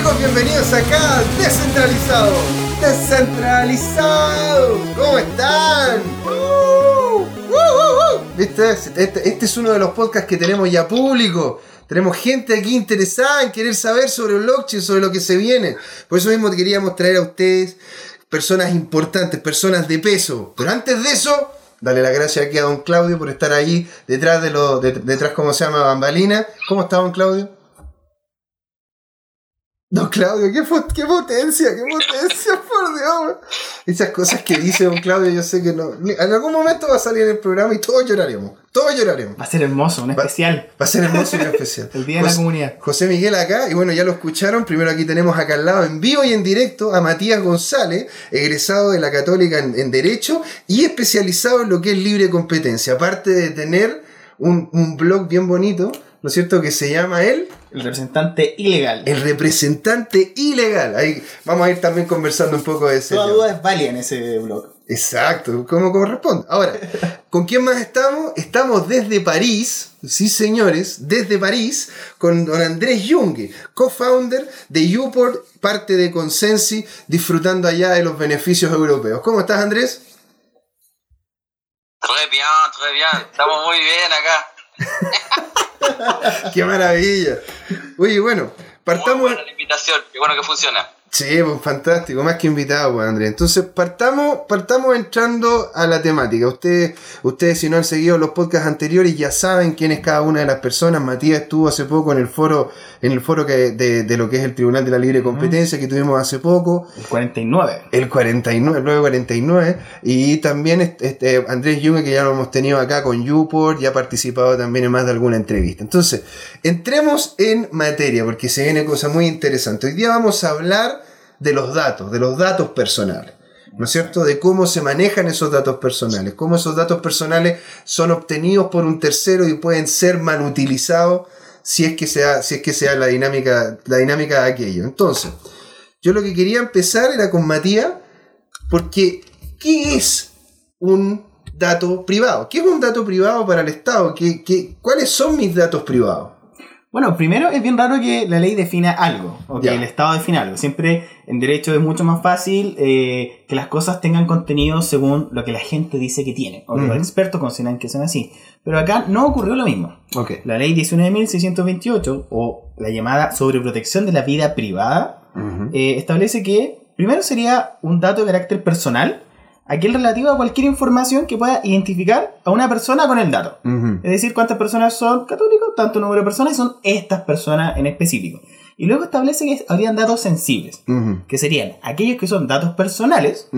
chicos, bienvenidos acá, descentralizados. Descentralizados. ¿Cómo están? Uh, uh, uh, ¿Viste? Este, este es uno de los podcasts que tenemos ya público. Tenemos gente aquí interesada en querer saber sobre blockchain, sobre lo que se viene. Por eso mismo queríamos traer a ustedes personas importantes, personas de peso. Pero antes de eso, Dale la gracia aquí a don Claudio por estar ahí detrás de lo, de- detrás, ¿cómo se llama? Bambalina. ¿Cómo está don Claudio? Don Claudio, qué, potencia, qué potencia, por Dios. Esas cosas que dice don Claudio, yo sé que no. En algún momento va a salir en el programa y todos lloraremos. Todos lloraremos. Va a ser hermoso, un especial. Va a ser hermoso y especial. El Día de la Comunidad. José Miguel acá, y bueno, ya lo escucharon. Primero aquí tenemos acá al lado, en vivo y en directo, a Matías González, egresado de la Católica en, en Derecho y especializado en lo que es libre competencia. Aparte de tener un, un blog bien bonito, ¿no es cierto? Que se llama él, El representante ilegal. El Representante Ilegal. Ahí vamos a ir también conversando un poco de ese Toda duda es válida en ese blog. Exacto, como corresponde. Ahora, ¿con quién más estamos? Estamos desde París, sí señores, desde París, con don Andrés Junge, co-founder de Uport, parte de Consensi, disfrutando allá de los beneficios europeos. ¿Cómo estás, Andrés? Très bien, très bien. Estamos muy bien acá. ¡Qué maravilla! Oye, bueno, Muy partamos... buena la invitación. Qué bueno que funciona. Sí, pues fantástico, más que invitado, pues Andrés. Entonces, partamos, partamos entrando a la temática. Ustedes, ustedes, si no han seguido los podcasts anteriores, ya saben quién es cada una de las personas. Matías estuvo hace poco en el foro, en el foro que, de, de lo que es el Tribunal de la Libre Competencia que tuvimos hace poco. El 49. El 49, el 949. Y también este, este, Andrés Junge, que ya lo hemos tenido acá con Uport, ya ha participado también en más de alguna entrevista. Entonces, entremos en materia, porque se viene cosa muy interesante. Hoy día vamos a hablar de los datos, de los datos personales. ¿No es cierto? De cómo se manejan esos datos personales, cómo esos datos personales son obtenidos por un tercero y pueden ser mal utilizados si es que sea, si es que sea la dinámica, la dinámica de aquello. Entonces, yo lo que quería empezar era con Matías, porque ¿qué es un dato privado? ¿Qué es un dato privado para el Estado? ¿Qué, qué, cuáles son mis datos privados? Bueno, primero es bien raro que la ley defina algo, o que el Estado defina algo. Siempre en derecho es mucho más fácil eh, que las cosas tengan contenido según lo que la gente dice que tiene, o que Ujú. los expertos consideran que son así. Pero acá no ocurrió lo mismo. La ley 19.628, o la llamada sobreprotección de la vida privada, eh, establece que primero sería un dato de carácter personal, aquel relativo a cualquier información que pueda identificar a una persona con el dato. Es decir, cuántas personas son católicos, tanto número de personas, y son estas personas en específico. Y luego establece que habrían datos sensibles, que serían aquellos que son datos personales,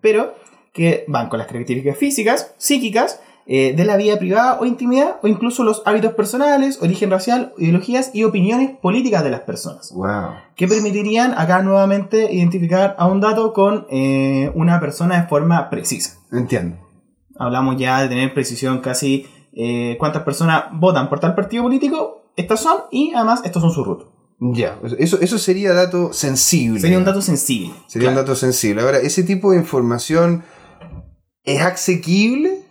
pero que van con las características físicas, psíquicas, eh, de la vida privada o intimidad, o incluso los hábitos personales, origen racial, ideologías y opiniones políticas de las personas Wow. que permitirían acá nuevamente identificar a un dato con eh, una persona de forma precisa. Entiendo. Hablamos ya de tener precisión casi eh, cuántas personas votan por tal partido político, estas son, y además estos son sus rutos. Ya, eso, eso sería dato sensible. Sería un dato sensible. Sería un dato sensible. Ahora, ¿ese tipo de información es asequible?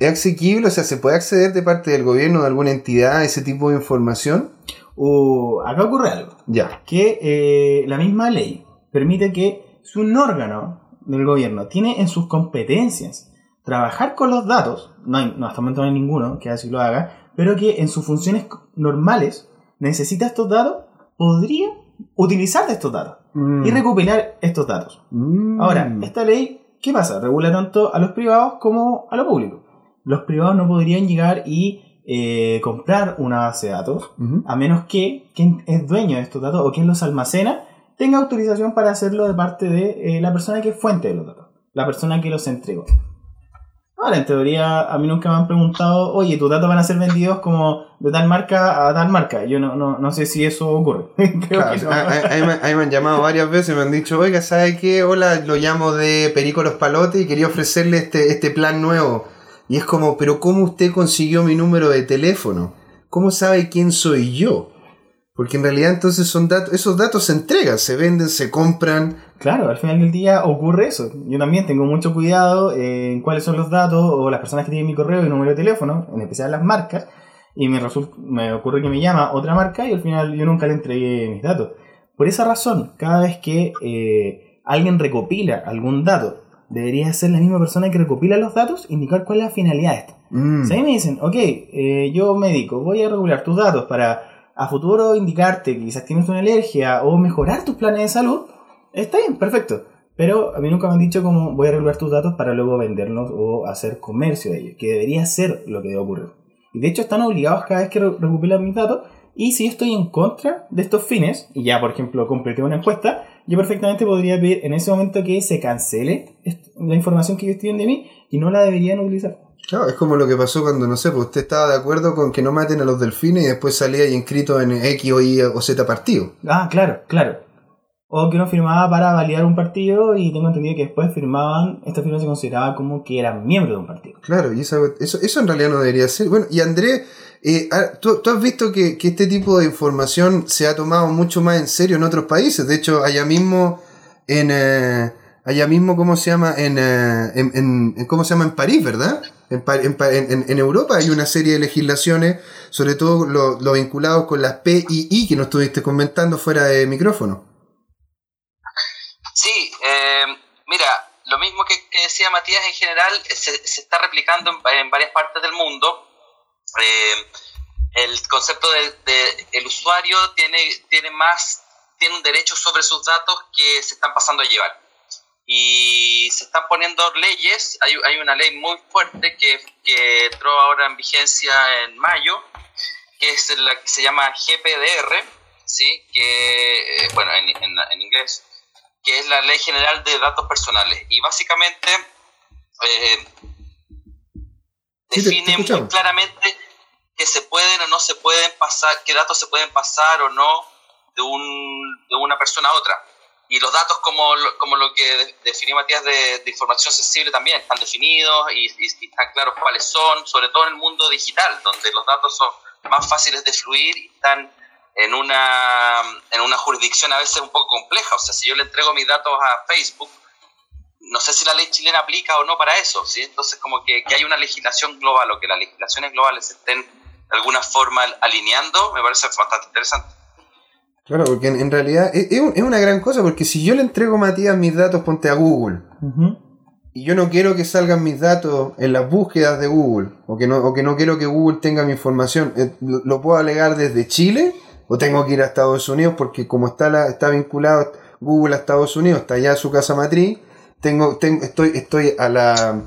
¿Es asequible? O sea, ¿se puede acceder de parte del gobierno, de alguna entidad, a ese tipo de información? Uh, acá ocurre algo, Ya. que eh, la misma ley permite que si un órgano del gobierno tiene en sus competencias trabajar con los datos, no, hay, no hasta el momento no hay ninguno que así lo haga, pero que en sus funciones normales necesita estos datos, podría utilizar de estos datos y recopilar estos datos. Mm. Ahora, esta ley, ¿qué pasa? Regula tanto a los privados como a lo público. Los privados no podrían llegar y eh, comprar una base de datos, a menos que quien es dueño de estos datos o quien los almacena tenga autorización para hacerlo de parte de eh, la persona que es fuente de los datos, la persona que los entregó. Ahora, en teoría, a mí nunca me han preguntado, oye, tus datos van a ser vendidos como de tal marca a tal marca. Yo no, no, no sé si eso ocurre. Claro, no. me, ahí me han llamado varias veces y me han dicho, oiga, ¿sabe qué? Hola, lo llamo de Perico Los Palotes y quería ofrecerle este, este plan nuevo. Y es como, pero ¿cómo usted consiguió mi número de teléfono? ¿Cómo sabe quién soy yo? Porque en realidad entonces son datos, esos datos se entregan, se venden, se compran. Claro, al final del día ocurre eso. Yo también tengo mucho cuidado en cuáles son los datos o las personas que tienen mi correo y número de teléfono, en especial las marcas, y me, resulta, me ocurre que me llama otra marca y al final yo nunca le entregué mis datos. Por esa razón, cada vez que eh, alguien recopila algún dato, debería ser la misma persona que recopila los datos indicar cuál es la finalidad de esto. Mm. Si a mí me dicen, ok, eh, yo médico, voy a regular tus datos para a futuro indicarte que quizás tienes una alergia o mejorar tus planes de salud, está bien, perfecto. Pero a mí nunca me han dicho cómo voy a regular tus datos para luego venderlos o hacer comercio de ellos, que debería ser lo que debe ocurrir. Y de hecho están obligados cada vez que re- recopilan mis datos. Y si estoy en contra de estos fines, y ya por ejemplo completé una encuesta, yo perfectamente podría pedir en ese momento que se cancele la información que ellos tienen de mí y no la deberían utilizar. Claro, es como lo que pasó cuando, no sé, pues usted estaba de acuerdo con que no maten a los delfines y después salía ahí inscrito en X o Y o Z partido. Ah, claro, claro. O que uno firmaba para validar un partido y tengo entendido que después firmaban, esta firma se consideraba como que eran miembros de un partido. Claro, y esa- eso, eso en realidad no debería ser. Bueno, y Andrés, eh, ¿tú, tú has visto que, que este tipo de información se ha tomado mucho más en serio en otros países. De hecho, allá mismo en... eh, allá mismo, ¿cómo se llama? En, eh, en, en- ¿Cómo se llama? En París, ¿verdad? En, en en- Europa hay una serie de legislaciones, sobre todo lo, lo vinculados con las PII que nos estuviste comentando fuera de micrófono. Sí, eh, mira, lo mismo que, que decía Matías en general eh, se, se está replicando en varias partes del mundo. Eh, el concepto de, de el usuario tiene, tiene más, tiene un derecho sobre sus datos que se están pasando a llevar. Y se están poniendo leyes, hay, hay una ley muy fuerte que, que entró ahora en vigencia en mayo, que es la que se llama GPDR, ¿sí? que, eh, bueno, en, en, en inglés, que es la Ley General de Datos Personales. Y básicamente eh, Sí, define muy claramente que se pueden o no se pueden pasar, qué datos se pueden pasar o no de, un, de una persona a otra. Y los datos, como lo, como lo que de- definió Matías de, de información sensible, también están definidos y, y- y están claros cuáles son, sobre todo en el mundo digital, donde los datos son más fáciles de fluir y están en una, en una jurisdicción a veces un poco compleja. O sea, si yo le entrego mis datos a Facebook, no sé si la ley chilena aplica o no para eso, ¿sí? Entonces, como que, que hay una legislación global o que las legislaciones globales se estén de alguna forma alineando, me parece bastante interesante. Claro, porque en, en realidad es, es un- es una gran cosa, porque si yo le entrego, Matías, mis datos, ponte a Google, y yo no quiero que salgan mis datos en las búsquedas de Google, o que no, o que no quiero que Google tenga mi información, eh, ¿lo, lo puedo alegar desde Chile? ¿O tengo que ir a Estados Unidos? Porque como está, la, está vinculado Google a Estados Unidos, está allá su casa matriz, tengo, tengo, estoy, estoy a la...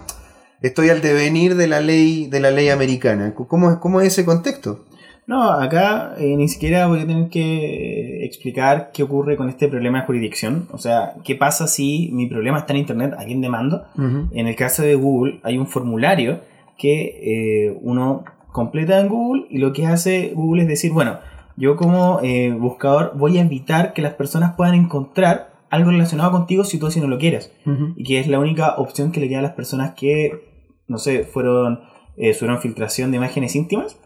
Estoy al devenir de la ley de la ley americana. ¿Cómo, es- cómo es ese contexto? No, acá eh, ni siquiera voy a tener que explicar qué ocurre con este problema de jurisdicción. O sea, qué pasa si mi problema está en Internet, a quién demando. En el caso de Google hay un formulario que eh, uno completa en Google y lo que hace Google es decir, bueno, yo como eh, buscador voy a evitar que las personas puedan encontrar algo relacionado contigo si tú así no lo quieres. Y que es la única opción que le queda a las personas que, no sé, fueron, eh, sufrieron filtración de imágenes íntimas.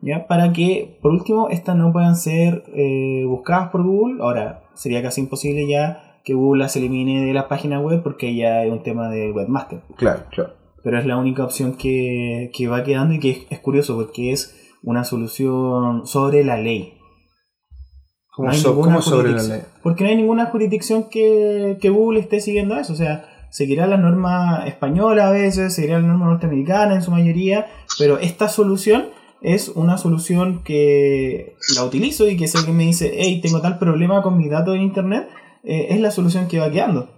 ¿ya? Para que, por último, estas no puedan ser eh, buscadas por Google. Ahora, sería casi imposible ya que Google las elimine de la página web porque ya es un tema del webmaster. Claro, claro. Pero es la única opción que, que va quedando y que es, es curioso porque es una solución sobre la ley. ¿Cómo, No hay so- ninguna sobre la ley? Porque no hay ninguna jurisdicción que, que Google esté siguiendo eso. O sea, seguirá la norma española a veces, seguirá la norma norteamericana en su mayoría, pero esta solución es una solución que la utilizo y que si alguien me dice, hey, tengo tal problema con mis datos en internet, eh, es la solución que va quedando.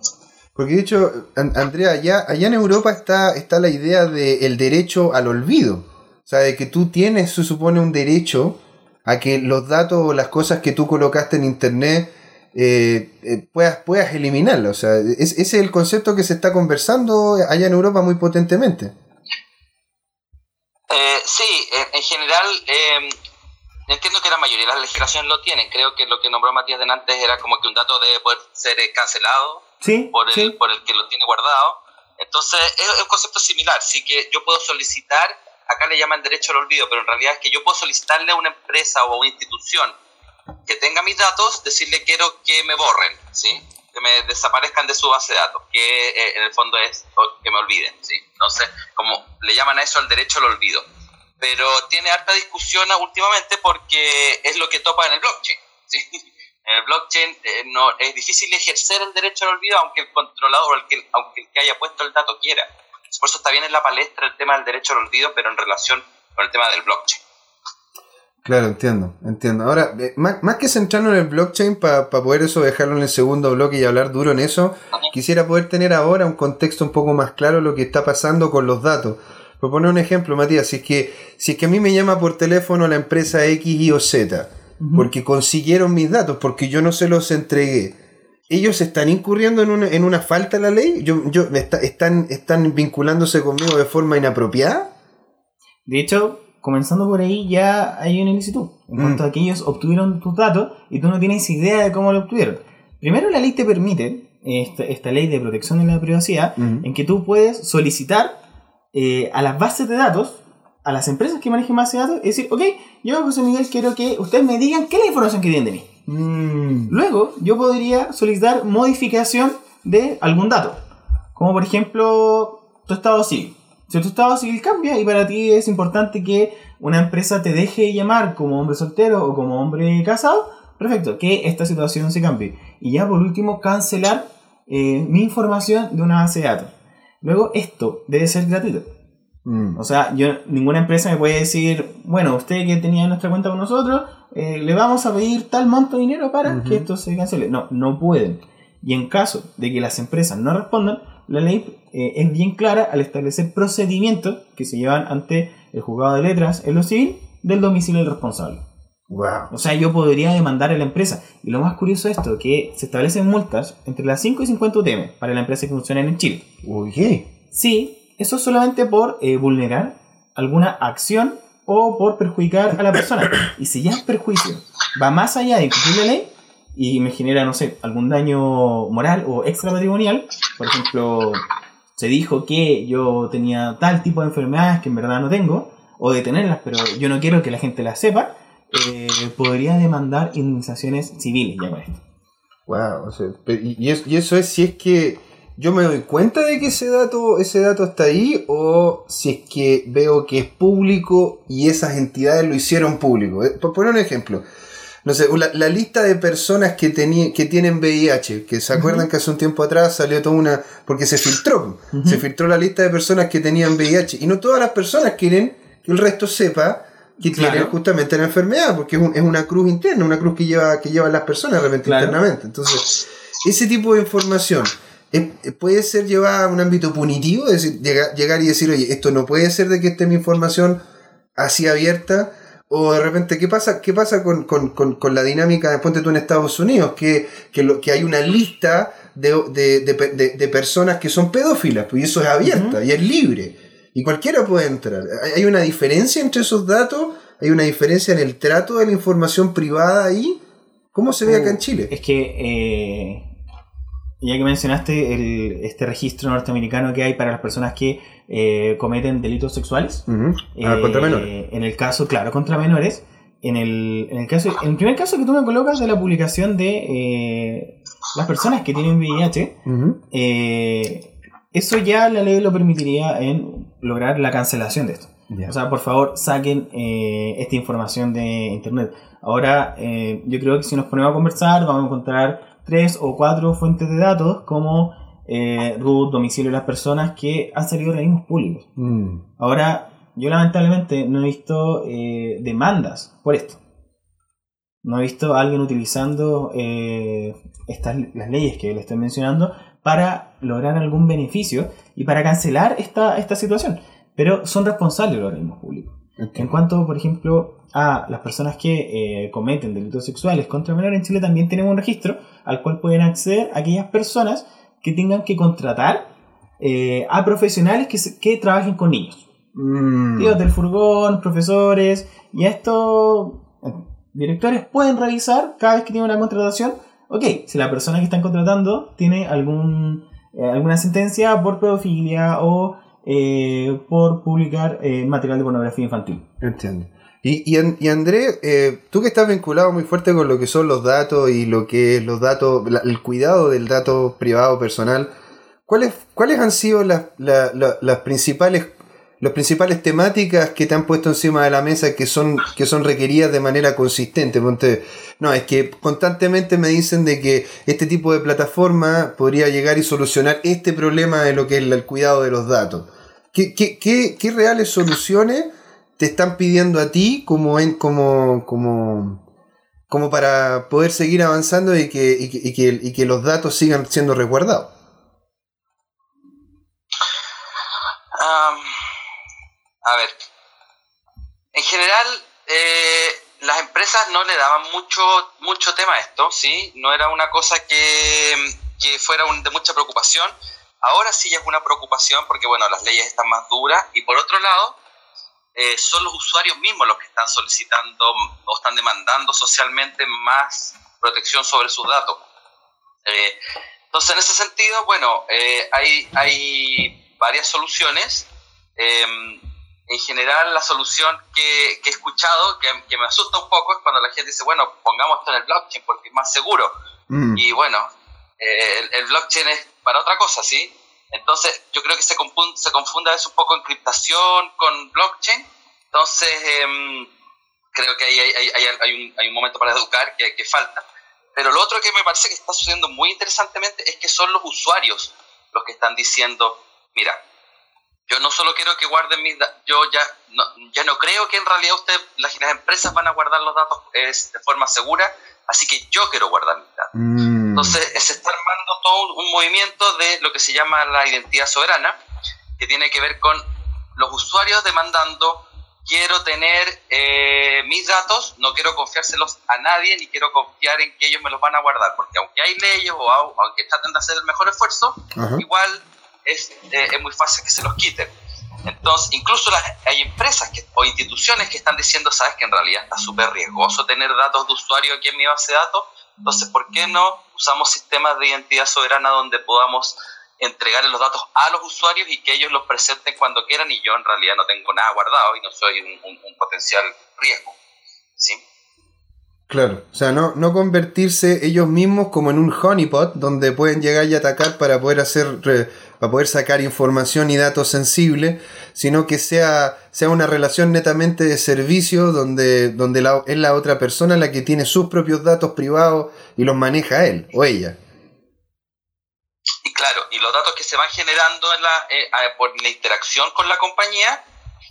Porque de hecho, An- Andrea, allá, allá en Europa está, está la idea del derecho al olvido. O sea, de que tú tienes, se supone, un derecho a que los datos o las cosas que tú colocaste en internet eh, eh, puedas, puedas eliminarlas. O sea, es- ese es el concepto que se está conversando allá en Europa muy potentemente. Eh, sí, en, en general eh, entiendo que la mayoría de las legislaciones lo tienen. Creo que lo que nombró Matías de antes era como que un dato debe poder ser cancelado Sí, por el, sí. por el que lo tiene guardado. Entonces, es, es un concepto similar. Sí que yo puedo solicitar, acá le llaman derecho al olvido, pero en realidad es que yo puedo solicitarle a una empresa o a una institución que tenga mis datos, decirle quiero que me borren, ¿sí? que me desaparezcan de su base de datos, que eh, en el fondo es que me olviden. ¿sí? Entonces, como le llaman a eso el derecho al olvido. Pero tiene harta discusión últimamente porque es lo que topa en el blockchain. ¿sí? En el blockchain eh, no, es difícil ejercer el derecho al olvido aunque el controlador, aunque, aunque el que haya puesto el dato quiera. Por eso está bien en la palestra el tema del derecho al olvido, pero en relación con el tema del blockchain. Claro, entiendo, entiendo. Ahora, eh, más, más, que centrarnos en el blockchain para poder eso dejarlo en el segundo bloque y hablar duro en eso, quisiera poder tener ahora un contexto un poco más claro de lo que está pasando con los datos. Por poner un ejemplo, Matías, si es que, si es que a mí me llama por teléfono la empresa X, Y o Z, porque consiguieron mis datos, porque yo no se los entregué, ¿ellos están incurriendo en una, en una falta a la ley? Yo, yo, están, ¿Están vinculándose conmigo de forma inapropiada? De hecho, comenzando por ahí ya hay una ilicitud. En cuanto a que ellos obtuvieron tus datos y tú no tienes idea de cómo lo obtuvieron. Primero la ley te permite, esta, esta ley de protección de la privacidad, en que tú puedes solicitar eh, a las bases de datos, a las empresas que manejen bases de datos, es decir, ok, yo José Miguel quiero que ustedes me digan qué es la información que tienen de mí. Mm. Luego yo podría solicitar modificación de algún dato, como por ejemplo tu estado civil. Si tu estado civil cambia y para ti es importante que una empresa te deje llamar como hombre soltero o como hombre casado, perfecto, que esta situación se cambie. Y ya por último, cancelar eh, mi información de una base de datos. Luego, esto debe ser gratuito. Mm. O sea, yo, ninguna empresa me puede decir, bueno, usted que tenía nuestra cuenta con nosotros, eh, le vamos a pedir tal monto de dinero para que esto se cancele. No, no pueden. Y en caso de que las empresas no respondan, la ley eh, es bien clara al establecer procedimientos que se llevan ante el juzgado de letras en lo civil del domicilio del responsable. Wow. O sea, yo podría demandar a la empresa. Y lo más curioso es esto, que se establecen multas entre las 5 y 50 UTM para la empresa que funciona en Chile. Oye. Sí, eso solamente por eh, vulnerar alguna acción o por perjudicar a la persona. Y si ya es perjuicio va más allá de incumplir la ley y me genera, no sé, algún daño moral o extra patrimonial, por ejemplo, se dijo que yo tenía tal tipo de enfermedades que en verdad no tengo, o de tenerlas, pero yo no quiero que la gente las sepa, eh, podría demandar indemnizaciones civiles ya con esto. Wow, o sea, y, eso es si es que yo me doy cuenta de que ese dato, ese dato está ahí, o si es que veo que es público y esas entidades lo hicieron público. Eh, por poner un ejemplo, no sé, la, lista de personas que, que tienen VIH, que se acuerdan que hace un tiempo atrás salió toda una... porque se filtró, se filtró la lista de personas que tenían VIH, y no todas las personas quieren que el resto sepa que tienen justamente la enfermedad, porque es, una cruz interna, una cruz que, lleva, que llevan las personas realmente internamente. Entonces, ese tipo de información puede ser llevada a un ámbito punitivo, es decir, llegar, y decir, oye, esto no puede ser de que esté mi información así abierta, o de repente, ¿qué pasa, qué pasa con, la dinámica, de ponte tú en Estados Unidos? Que, lo, que hay una lista de, personas que son pedófilas, pues eso es abierta y es libre. Y cualquiera puede entrar. ¿Hay una diferencia entre esos datos? ¿Hay una diferencia en el trato de la información privada ahí? ¿Cómo se ve acá en uh, Chile? Es que, eh, ya que mencionaste este registro norteamericano que hay para las personas que eh, cometen delitos sexuales. Ah, contra eh, menores. En el caso, claro, contra menores. En el, en el, caso, en el primer caso que tú me colocas de la publicación de las personas que tienen VIH, eso ya la ley lo permitiría en lograr la cancelación de esto. O sea, por favor, saquen eh, esta información de Internet. Ahora, eh, yo creo que si nos ponemos a conversar, vamos a encontrar tres o cuatro fuentes de datos como eh, root, domicilio de las personas que han salido de organismos públicos. Mm. Ahora, yo lamentablemente no he visto eh, demandas por esto. No he visto a alguien utilizando estas, las leyes que le estoy mencionando para lograr algún beneficio y para cancelar esta, esta situación. Pero son responsables los organismos públicos. En cuanto, por ejemplo, a las personas que eh, cometen delitos sexuales contra menores, en Chile también tenemos un registro al cual pueden acceder aquellas personas que tengan que contratar eh, a profesionales que, que trabajen con niños. Mm. Tíos del furgón, profesores, y estos eh, directores pueden revisar cada vez que tienen una contratación ok, si la persona que están contratando tiene algún, eh, alguna sentencia por pedofilia o eh, por publicar eh, material de pornografía infantil. Entiendo. Y, y, André, tú que estás vinculado muy fuerte con lo que son los datos y lo que es los datos, el cuidado del dato privado personal, ¿cuáles, cuáles han sido las, las principales las principales temáticas que te han puesto encima de la mesa que son, que son requeridas de manera consistente. No, es que constantemente me dicen de que este tipo de plataforma podría llegar y solucionar este problema de lo que es el cuidado de los datos. ¿Qué, qué, qué, reales soluciones te están pidiendo a ti como, en, como, como, como para poder seguir avanzando y que, y que, y que los datos sigan siendo resguardados? Um, a ver, en general, eh, las empresas no le daban mucho, mucho tema a esto, ¿sí? No era una cosa que, que fuera un, de mucha preocupación. Ahora sí ya es una preocupación porque, bueno, las leyes están más duras y por otro lado, eh, son los usuarios mismos los que están solicitando o están demandando socialmente más protección sobre sus datos. Eh, entonces, en ese sentido, bueno, eh, hay, hay varias soluciones. En general la solución que, que he escuchado, que, que, me asusta un poco, es cuando la gente dice, bueno, pongamos esto en el blockchain porque es más seguro. Mm. Y bueno, eh, el, el, blockchain es para otra cosa, ¿sí? Entonces yo creo que se, confunda, se confunda eso un poco encriptación con blockchain. Entonces eh, creo que ahí hay, hay, hay, hay, un, hay un momento para educar que, que falta. Pero lo otro que me parece que está sucediendo muy interesantemente es que son los usuarios los que están diciendo, mira, yo no solo quiero que guarden mis datos, yo ya no, ya no creo que en realidad usted, las, las empresas van a guardar los datos es, de forma segura, así que yo quiero guardar mis datos. Mm. Entonces se está armando todo un, un, movimiento de lo que se llama la identidad soberana, que tiene que ver con los usuarios demandando, quiero tener eh, mis datos, no quiero confiárselos a nadie, ni quiero confiar en que ellos me los van a guardar, porque aunque hay leyes o aunque traten de hacer el mejor esfuerzo, Ajá. igual es, eh, es, muy fácil que se los quiten. Entonces, incluso hay empresas o instituciones que están diciendo, sabes que en realidad está súper riesgoso tener datos de usuario aquí en mi base de datos, entonces, ¿por qué no usamos sistemas de identidad soberana donde podamos entregarle los datos a los usuarios y que ellos los presenten cuando quieran y yo en realidad no tengo nada guardado y no soy un, un, un potencial riesgo? ¿Sí? Claro, o sea, no, no convertirse ellos mismos como en un honeypot donde pueden llegar y atacar para poder hacer para poder sacar información y datos sensibles, sino que sea, sea una relación netamente de servicio donde, donde la, es la otra persona la que tiene sus propios datos privados y los maneja él o ella. Y claro, y los datos que se van generando en la, eh, por la interacción con la compañía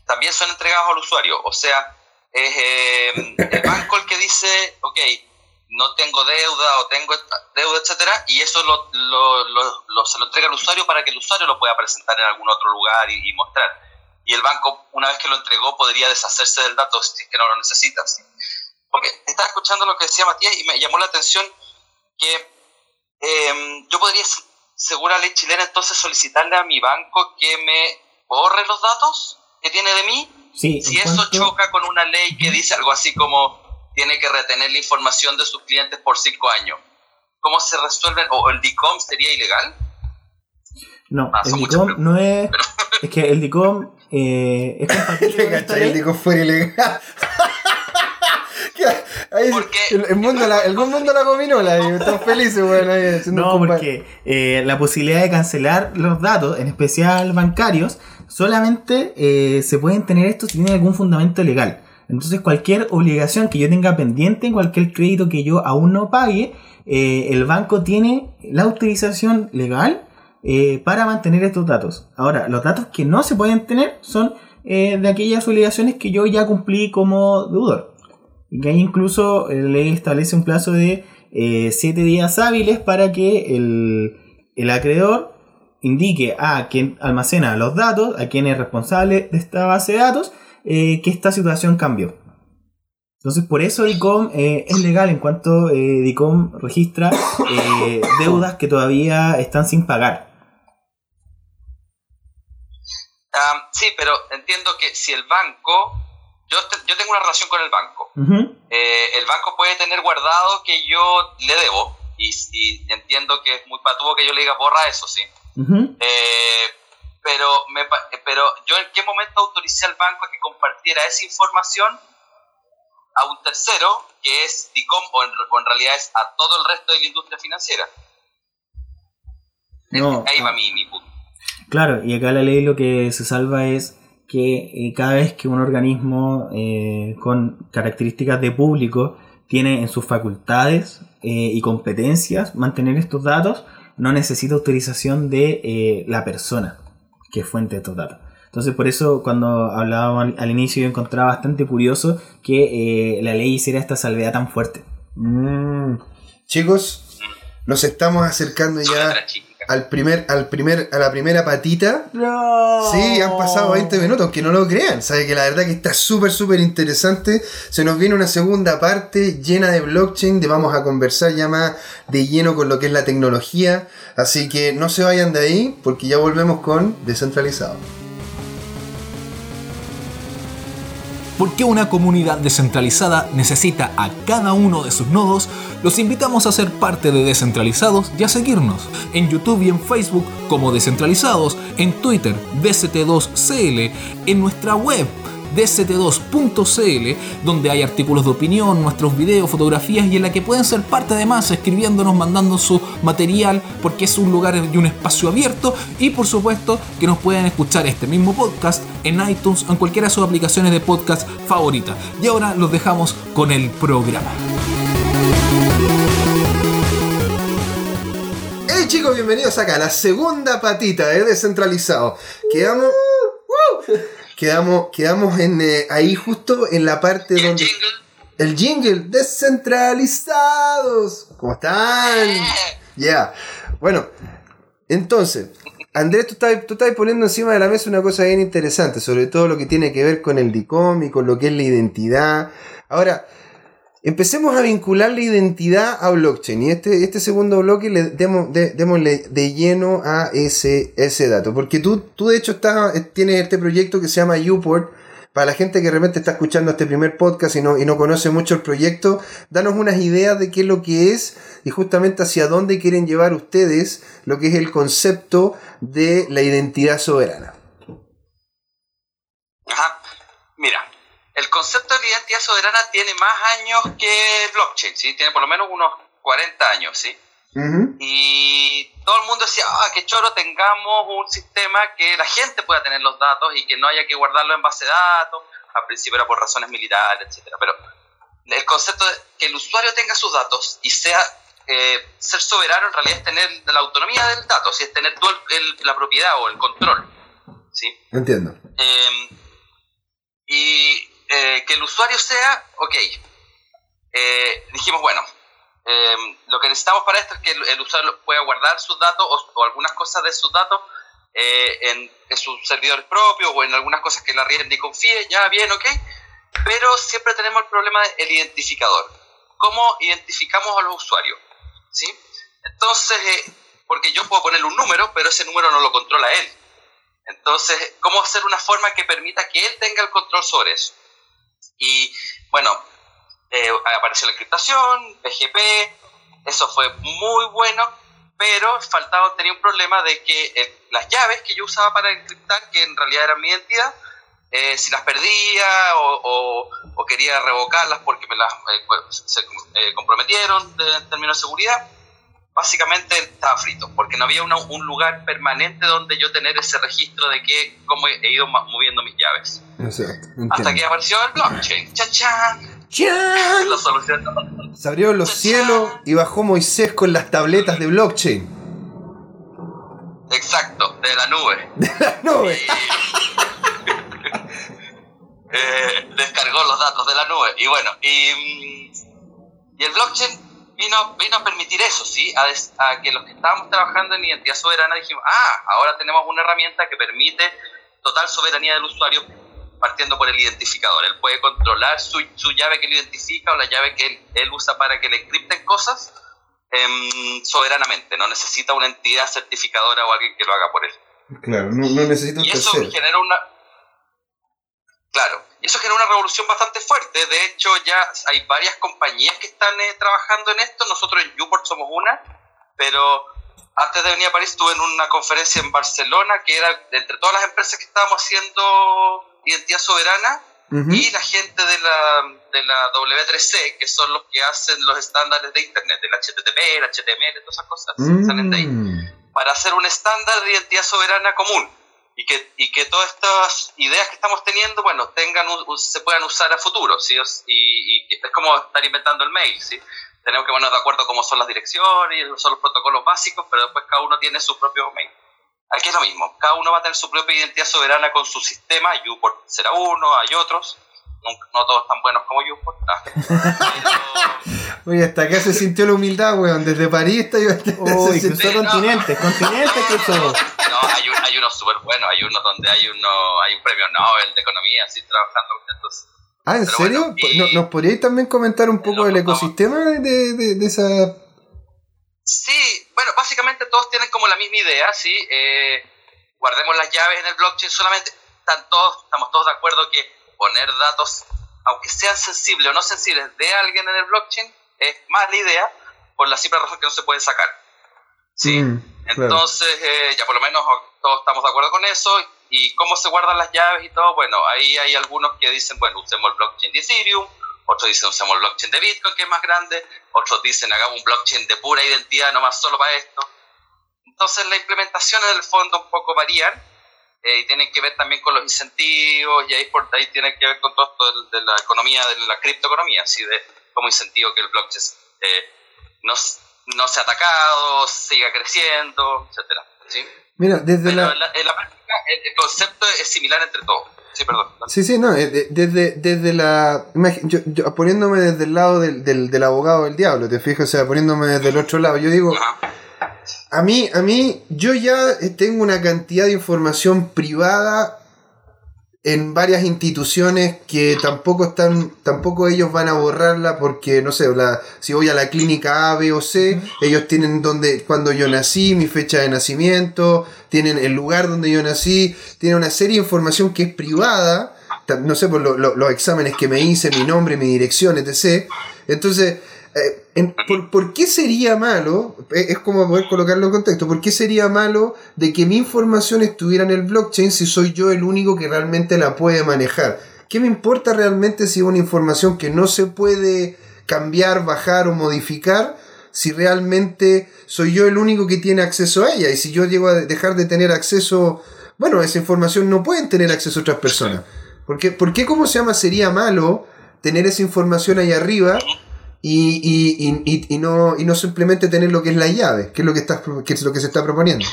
también son entregados al usuario. O sea, es eh, el banco el que dice, ok, no tengo deuda o tengo deuda, etcétera, y eso lo, lo, lo, se lo entrega al usuario para que el usuario lo pueda presentar en algún otro lugar y, y, mostrar. Y el banco, una vez que lo entregó, podría deshacerse del dato si es que no lo necesita. ¿sí? Porque estaba escuchando lo que decía Matías y me llamó la atención que eh, yo podría, según la ley chilena, entonces solicitarle a mi banco que me borre los datos que tiene de mí. Sí, si eso cuanto... choca con una ley que dice algo así como tiene que retener la información de sus clientes por cinco años. ¿Cómo se resuelve? ¿O el DICOM sería ilegal? No, ah, el DICOM no es. Pero... es que el DICOM eh, es compatible. con esta ley. el DICOM fuera ilegal. Ahí, el, el, mundo la, el mundo la gominola están felices, bueno, ahí No, porque eh, la posibilidad de cancelar los datos, en especial bancarios, solamente eh, se pueden tener estos si tienen algún fundamento legal. Entonces cualquier obligación que yo tenga pendiente, cualquier crédito que yo aún no pague, eh, el banco tiene la autorización legal eh, para mantener estos datos. Ahora, los datos que no se pueden tener son eh, de aquellas obligaciones que yo ya cumplí como deudor. Y que ahí incluso ley establece un plazo de 7 días hábiles para que el, el acreedor indique a quien almacena los datos, a quien es responsable de esta base de datos, eh, que esta situación cambió. Entonces, por eso DICOM eh, es legal en cuanto eh, DICOM registra eh, deudas que todavía están sin pagar. Um, sí, pero entiendo que si el banco, yo, yo tengo una relación con el banco, uh -huh. el banco puede tener guardado que yo le debo, y, y, entiendo que es muy patuvo que yo le diga borra eso, sí. Uh -huh pero, me, pero yo en qué momento autoricé al banco a que compartiera esa información a un tercero, que es DICOM, o en, o en realidad es a todo el resto de la industria financiera. No, Ahí va mi, mi punto. Claro, y acá la ley lo que se salva es que eh, cada vez que un organismo eh, con características de público tiene en sus facultades eh, y competencias mantener estos datos, no necesita autorización de la persona que es fuente de estos datos. Entonces por eso cuando hablábamos al, inicio yo encontraba bastante curioso que la ley hiciera esta salvedad tan fuerte. Mm. Chicos, nos estamos acercando ya al primer, al primer, a la primera patita. Sí, han pasado 20 minutos, aunque no lo crean. Sabe que la verdad que está súper, súper interesante. Se nos viene una segunda parte llena de blockchain, de vamos a conversar ya más de lleno con lo que es la tecnología. Así que no se vayan de ahí, porque ya volvemos con descentralizado. Porque una comunidad descentralizada necesita a cada uno de sus nodos, los invitamos a ser parte de Descentralizados y a seguirnos en YouTube y en Facebook como Descentralizados, en Twitter DCT2CL, en nuestra web dct2.cl, donde hay artículos de opinión, nuestros videos, fotografías y en la que pueden ser parte además escribiéndonos, mandando su material, porque es un lugar y un espacio abierto. Y por supuesto que nos pueden escuchar este mismo podcast en iTunes o en cualquiera de sus aplicaciones de podcast favorita. Y ahora los dejamos con el programa. Hey chicos, bienvenidos acá a la segunda patita de Descentralizado. Quedamos... Quedamos, quedamos en, eh, ahí justo en la parte ¿Y el donde... jingle? El jingle, descentralizados. ¿Cómo están? Eh, Ya. Bueno, entonces, Andrés, tú estás, tú estás poniendo encima de la mesa una cosa bien interesante, sobre todo lo que tiene que ver con el DICOM y con lo que es la identidad. Ahora, empecemos a vincular la identidad a blockchain. Y este, este segundo bloque le demos, de- démosle de lleno a ese, ese dato. Porque tú, tú de hecho estás, eh, tienes este proyecto que se llama Uport. Para la gente que realmente está escuchando este primer podcast y no, y no conoce mucho el proyecto, danos unas ideas de qué es lo que es y justamente hacia dónde quieren llevar ustedes lo que es el concepto de la identidad soberana. Ajá. Mira, el concepto de identidad soberana tiene más años que blockchain, ¿sí? Tiene por lo menos unos 40 años, ¿sí? Ujú. Y todo el mundo decía, ah, qué choro tengamos un sistema que la gente pueda tener los datos y que no haya que guardarlo en base de datos. Al principio era por razones militares, etcétera. Pero el concepto de que el usuario tenga sus datos y sea eh, ser soberano en realidad es tener la autonomía del dato, ¿sí? es tener tú el- el- la propiedad o el control. ¿sí? Entiendo. Eh, y eh, que el usuario sea, ok, eh, dijimos, bueno, eh, lo que necesitamos para esto es que el, usuario pueda guardar sus datos o, algunas cosas de sus datos en, sus servidores propios o en algunas cosas que la rienda y confíe, ya bien, ok, pero siempre tenemos el problema del identificador. ¿Cómo identificamos a los usuarios? ¿Sí? Entonces, porque yo puedo ponerle un número, pero ese número no lo controla él. Entonces, ¿cómo hacer una forma que permita que él tenga el control sobre eso? Y bueno, eh, apareció la encriptación, PGP, eso fue muy bueno, pero faltaba, tenía un problema de que eh, las llaves que yo usaba para encriptar, que en realidad eran mi identidad, eh, si las perdía o, quería revocarlas porque me las eh, pues, se eh, comprometieron en términos de seguridad, básicamente estaba frito, porque no había una- un lugar permanente donde yo tener ese registro de que cómo he ido moviendo mis llaves. Exacto. Hasta que apareció el blockchain. ¡Chachán! La solución. Se abrieron los cielos y bajó Moisés con las tabletas de blockchain. Exacto, de la nube. La nube. Eh, descargó los datos de la nube. Y bueno, y, y el blockchain vino, vino a permitir eso, ¿sí? A, des- a que los que estábamos trabajando en identidad soberana dijimos, ah, ahora tenemos una herramienta que permite total soberanía del usuario partiendo por el identificador. Él puede controlar su, su llave que lo identifica o la llave que él, él usa para que le encripten cosas em, soberanamente. No necesita una entidad certificadora o alguien que lo haga por él. Claro, no, no necesito un Y eso genera una. Claro, eso genera una revolución bastante fuerte. De hecho, ya hay varias compañías que están eh, trabajando en esto. Nosotros en Uport somos una, pero antes de venir a París estuve en una conferencia en Barcelona que era entre todas las empresas que estábamos haciendo identidad soberana Ujú. y la gente de la, de la W3C, que son los que hacen los estándares de Internet, el HTTP, el HTML, todas esas cosas, salen de ahí Mm. para hacer un estándar de identidad soberana común. Y que, y que todas estas ideas que estamos teniendo, bueno, tengan se puedan usar a futuro, ¿sí? Y, y, es como estar inventando el mail, ¿sí? Tenemos que ponernos de acuerdo cómo son las direcciones, son los protocolos básicos, pero después cada uno tiene su propio mail. Aquí es lo mismo, cada uno va a tener su propia identidad soberana con su sistema, YouPort será uno, hay otros, no, todos tan buenos como YouPort. Ah. Oye, hasta acá se sintió la humildad, weón, desde París está yo. Uy, cruzó continentes, continentes cruzó. No, hay, hay unos súper buenos, hay unos donde hay, uno, hay un premio Nobel de Economía, así trabajando. Entonces, ah, ¿en serio? ¿Nos podríais también comentar un poco del ecosistema de, de, de esa Sí, bueno, básicamente todos tienen como la misma idea, ¿sí? Eh, guardemos las llaves en el blockchain, solamente están todos, estamos todos de acuerdo que poner datos, aunque sean sensibles o no sensibles, de alguien en el blockchain es mala idea por la simple razón que no se pueden sacar. ¿Sí? Mm, Entonces, eh, ya por lo menos todos estamos de acuerdo con eso. ¿Y cómo se guardan las llaves y todo? Bueno, ahí hay algunos que dicen, bueno, usemos el blockchain de Ethereum, otros dicen usemos el blockchain de Bitcoin, que es más grande, otros dicen hagamos un blockchain de pura identidad, no más solo para esto. Entonces la implementación en el fondo un poco varían eh, y tienen que ver también con los incentivos y ahí por ahí tiene que ver con todo esto de, la economía, de la criptoeconomía, así de como incentivo que el blockchain eh, no, no sea atacado, siga creciendo, etcétera. ¿sí? Mira, desde la... En la práctica el concepto es similar entre todos. Sí, perdón. Sí, sí, no, eh, desde, desde la... Yo, poniéndome desde el lado del, del, del, abogado del diablo, te fijas, o sea, poniéndome desde el otro lado, yo digo... A mí, a mí, yo ya tengo una cantidad de información privada en varias instituciones que tampoco están, tampoco ellos van a borrarla porque, no sé, la, si voy a la clínica A, B o C, ellos tienen donde, cuando yo nací, mi fecha de nacimiento, tienen el lugar donde yo nací, tienen una serie de información que es privada, no sé, por los exámenes que me hice, mi nombre, mi dirección, etc. Entonces, eh, por, qué sería malo? Eh, es como poder colocarlo en contexto. ¿Por qué sería malo de que mi información estuviera en el blockchain si soy yo el único que realmente la puede manejar? ¿Qué me importa realmente si es una información que no se puede cambiar, bajar o modificar? Si realmente soy yo el único que tiene acceso a ella. Y si yo llego a dejar de tener acceso, bueno, esa información no pueden tener acceso otras personas. ¿Por qué, ¿Por qué cómo se llama? Sería malo tener esa información ahí arriba y, y, y, y, no, y no simplemente tener lo que es la llave, que es lo que, está, que es lo que se está proponiendo.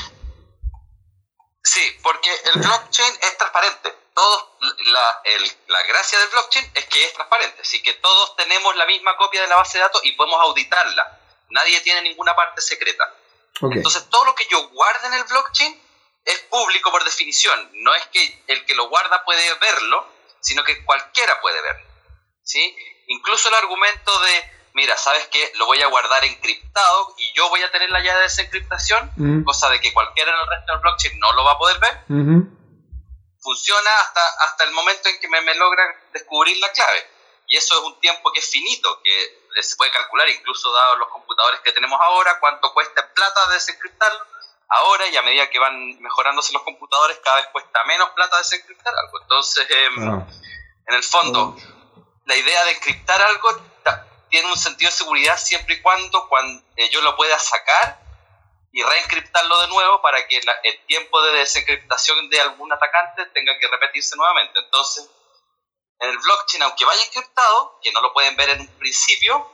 Sí, porque el blockchain es transparente. Todos, la, el, la gracia del blockchain es que es transparente, así que todos tenemos la misma copia de la base de datos y podemos auditarla. Nadie tiene ninguna parte secreta. Entonces, todo lo que yo guarde en el blockchain es público por definición. No es que el que lo guarda puede verlo, sino que cualquiera puede verlo. ¿sí? Incluso el argumento de mira, ¿sabes qué? Lo voy a guardar encriptado y yo voy a tener la llave de desencriptación, mm. cosa de que cualquiera en el resto del blockchain no lo va a poder ver. Funciona hasta, hasta el momento en que me, me logran descubrir la clave. Y eso es un tiempo que es finito, que se puede calcular, incluso dados los computadores que tenemos ahora, cuánto cuesta en plata desencriptarlo. Ahora, y a medida que van mejorándose los computadores, cada vez cuesta menos plata desencriptar algo. Entonces, em, ah. en el fondo, oh. la idea de encriptar algo tiene un sentido de seguridad siempre y cuando, cuando eh, yo lo pueda sacar y reencriptarlo de nuevo para que el tiempo de desencriptación de algún atacante tenga que repetirse nuevamente. Entonces, en el blockchain, aunque vaya encriptado, que no lo pueden ver en un principio,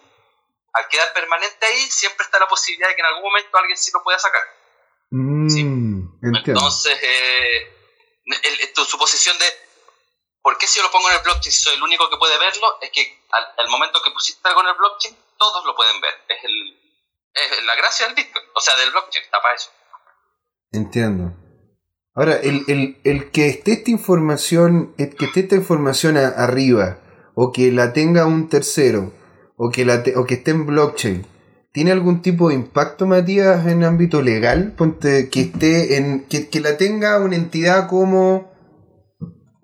al quedar permanente ahí, siempre está la posibilidad de que en algún momento alguien sí lo pueda sacar. Mm, Entonces, eh, su posición de ¿Por qué si yo lo pongo en el blockchain, si soy el único que puede verlo? Es que al, momento que pusiste algo en el blockchain, todos lo pueden ver. Es, el, la gracia del Bitcoin, o sea, del blockchain, está para eso. Entiendo. Ahora, el, que esté esta información, que esté esta información arriba, o que la tenga un tercero, o que, la o que esté en blockchain, ¿tiene algún tipo de impacto, Matías, en ámbito legal? Ponte, que esté en, que, que la tenga una entidad como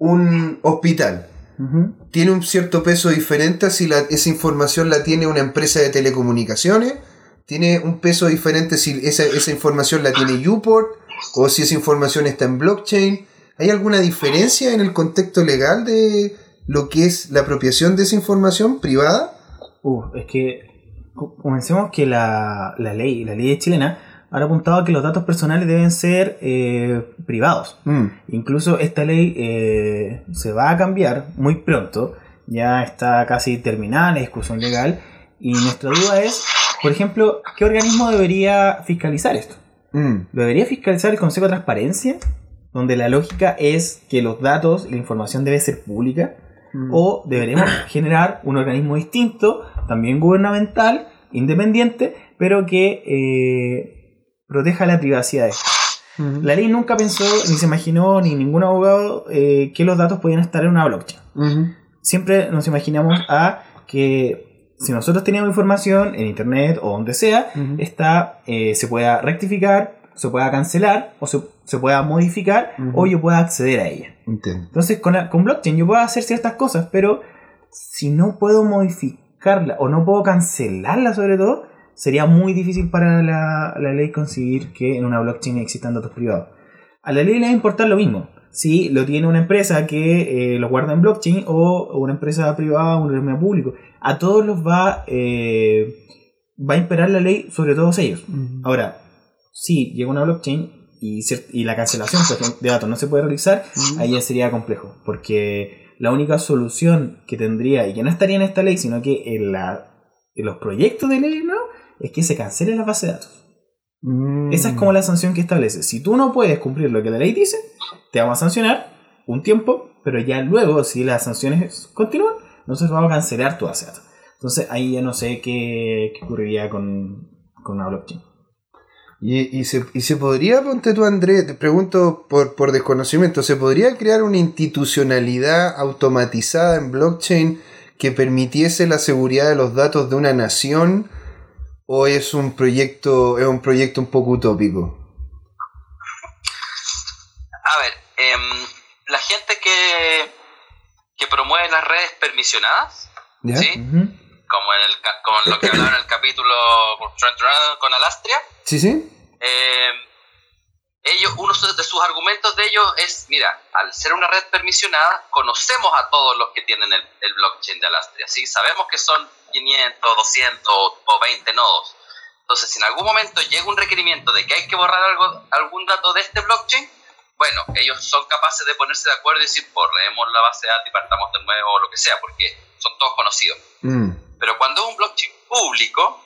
un hospital. Tiene un cierto peso diferente si la, esa información la tiene una empresa de telecomunicaciones. Tiene un peso diferente si esa, esa información la tiene Uport o si esa información está en blockchain. ¿Hay alguna diferencia en el contexto legal de lo que es la apropiación de esa información privada? Uh, es que comencemos que la, la ley, la ley chilena han apuntado a que los datos personales deben ser eh, privados. Mm. Incluso esta ley eh, se va a cambiar muy pronto, ya está casi terminada la discusión legal, y nuestra duda es, por ejemplo, ¿qué organismo debería fiscalizar esto? Mm. ¿Lo debería fiscalizar el Consejo de Transparencia? Donde la lógica es que los datos y la información debe ser pública. Mm. O deberemos generar un organismo distinto, también gubernamental, independiente, pero que eh, proteja la privacidad. de esto. Mm. La ley nunca pensó, ni se imaginó, ni ningún abogado, eh, que los datos podían estar en una blockchain. Siempre nos imaginamos a que si nosotros teníamos información en internet o donde sea, esta eh, se pueda rectificar, se pueda cancelar o se, se pueda modificar o yo pueda acceder a ella. Entiendo. Entonces con, la- con blockchain yo puedo hacer ciertas cosas, pero si no puedo modificarla o no puedo cancelarla sobre todo, sería muy difícil para la, la ley conseguir que en una blockchain existan datos privados. A la ley le va a importar lo mismo. Si lo tiene una empresa que eh, lo guarda en blockchain o una empresa privada, un organismo público, a todos los va, eh, va a imperar la ley sobre todos ellos. Ahora, si llega una blockchain y, y la cancelación ejemplo, de datos no se puede realizar, ahí ya sería complejo. Porque la única solución que tendría, y que no estaría en esta ley, sino que en, la, en los proyectos de ley, ¿no? Es que se cancele la base de datos. Mm. Esa es como la sanción que establece. Si tú no puedes cumplir lo que la ley dice, te vamos a sancionar un tiempo, pero ya luego, si las sanciones continúan, nosotros vamos a cancelar tu base de datos. Entonces ahí ya no sé qué, qué ocurriría con, con una blockchain. Y, y se, y se podría, ponte tú Andrés, te pregunto por, por desconocimiento, ¿se podría crear una institucionalidad automatizada en blockchain que permitiese la seguridad de los datos de una nación? ¿O es un proyecto, es un proyecto un poco utópico? A ver, em, la gente que, que promueve las redes permisionadas, ¿Ya? ¿sí? Ujú. como en el, como en lo que hablaba en el capítulo con Alastria, ¿Sí, sí? eh, ellos, uno de sus argumentos de ellos es, mira, al ser una red permisionada, conocemos a todos los que tienen el, el blockchain de Alastria, ¿sí? Sabemos que son 500, 200 o 20 nodos. Entonces, si en algún momento llega un requerimiento de que hay que borrar algo, algún dato de este blockchain, bueno, ellos son capaces de ponerse de acuerdo y decir, borremos la base de datos y partamos de nuevo o lo que sea, porque son todos conocidos. Mm. Pero cuando es un blockchain público,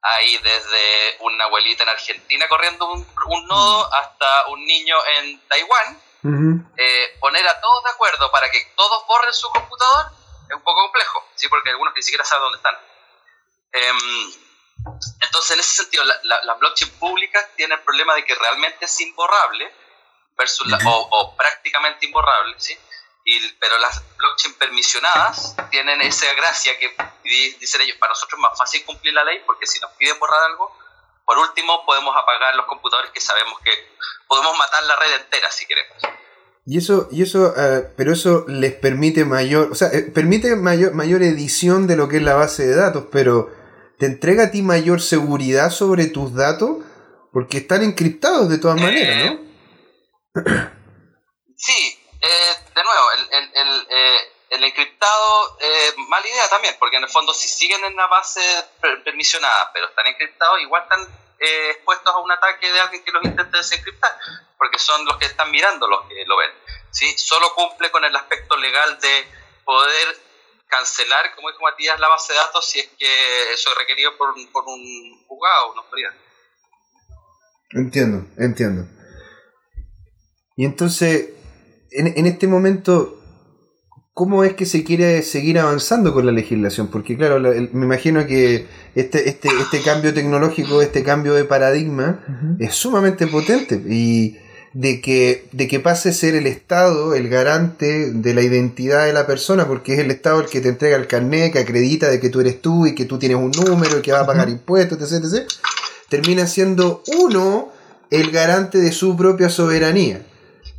hay desde una abuelita en Argentina corriendo un, un nodo hasta un niño en Taiwán, eh, poner a todos de acuerdo para que todos borren su computador es un poco complejo, ¿sí? porque algunos ni siquiera saben dónde están. Em, entonces, en ese sentido, la- la- las blockchain públicas tienen el problema de que realmente es imborrable, versus la- o, o prácticamente imborrable, ¿sí? Y, pero las blockchain permisionadas tienen esa gracia que di- dicen ellos, para nosotros es más fácil cumplir la ley, porque si nos piden borrar algo, por último podemos apagar los computadores que sabemos que podemos matar la red entera si queremos. Y eso, y eso, ah, pero eso les permite mayor, o sea, eh, permite mayor, mayor edición de lo que es la base de datos, pero ¿te entrega a ti mayor seguridad sobre tus datos? Porque están encriptados de todas maneras, ¿no? Sí, eh, de nuevo, el, el, el, eh, el encriptado, eh, mala idea también, porque en el fondo si siguen en la base per- permisionada, pero están encriptados, igual están eh, expuestos a un ataque de alguien que los intente desencriptar, porque son los que están mirando los que lo ven. ¿sí? Solo cumple con el aspecto legal de poder cancelar, como dijo Matías, la base de datos si es que eso es requerido por, por un juzgado, una autoridad. Entiendo, entiendo. Y entonces, en, en este momento, ¿cómo es que se quiere seguir avanzando con la legislación? Porque claro, me imagino que este, este, este cambio tecnológico, este cambio de paradigma, es sumamente potente y de que, de que pase a ser el Estado el garante de la identidad de la persona, porque es el Estado el que te entrega el carnet, que acredita de que tú eres tú y que tú tienes un número y que va a pagar impuestos, etc, etc, termina siendo uno el garante de su propia soberanía.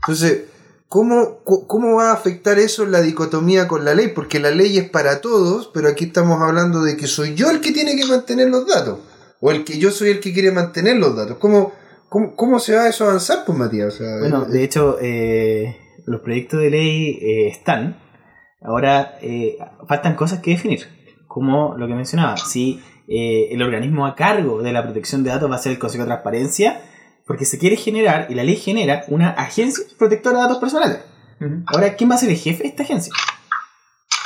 Entonces, ¿cómo, ¿cómo va a afectar eso la dicotomía con la ley? Porque la ley es para todos, pero aquí estamos hablando de que soy yo el que tiene que mantener los datos. O el que yo soy el que quiere mantener los datos. ¿Cómo, cómo, cómo se va eso a avanzar, pues, Matías? O sea, Bueno, eh, de hecho, eh, los proyectos de ley eh, están. Ahora eh, faltan cosas que definir. Como lo que mencionaba, si eh, el organismo a cargo de la protección de datos va a ser el Consejo de Transparencia, porque se quiere generar, y la ley genera, una agencia protectora de datos personales. Ahora, ¿quién va a ser el jefe de esta agencia?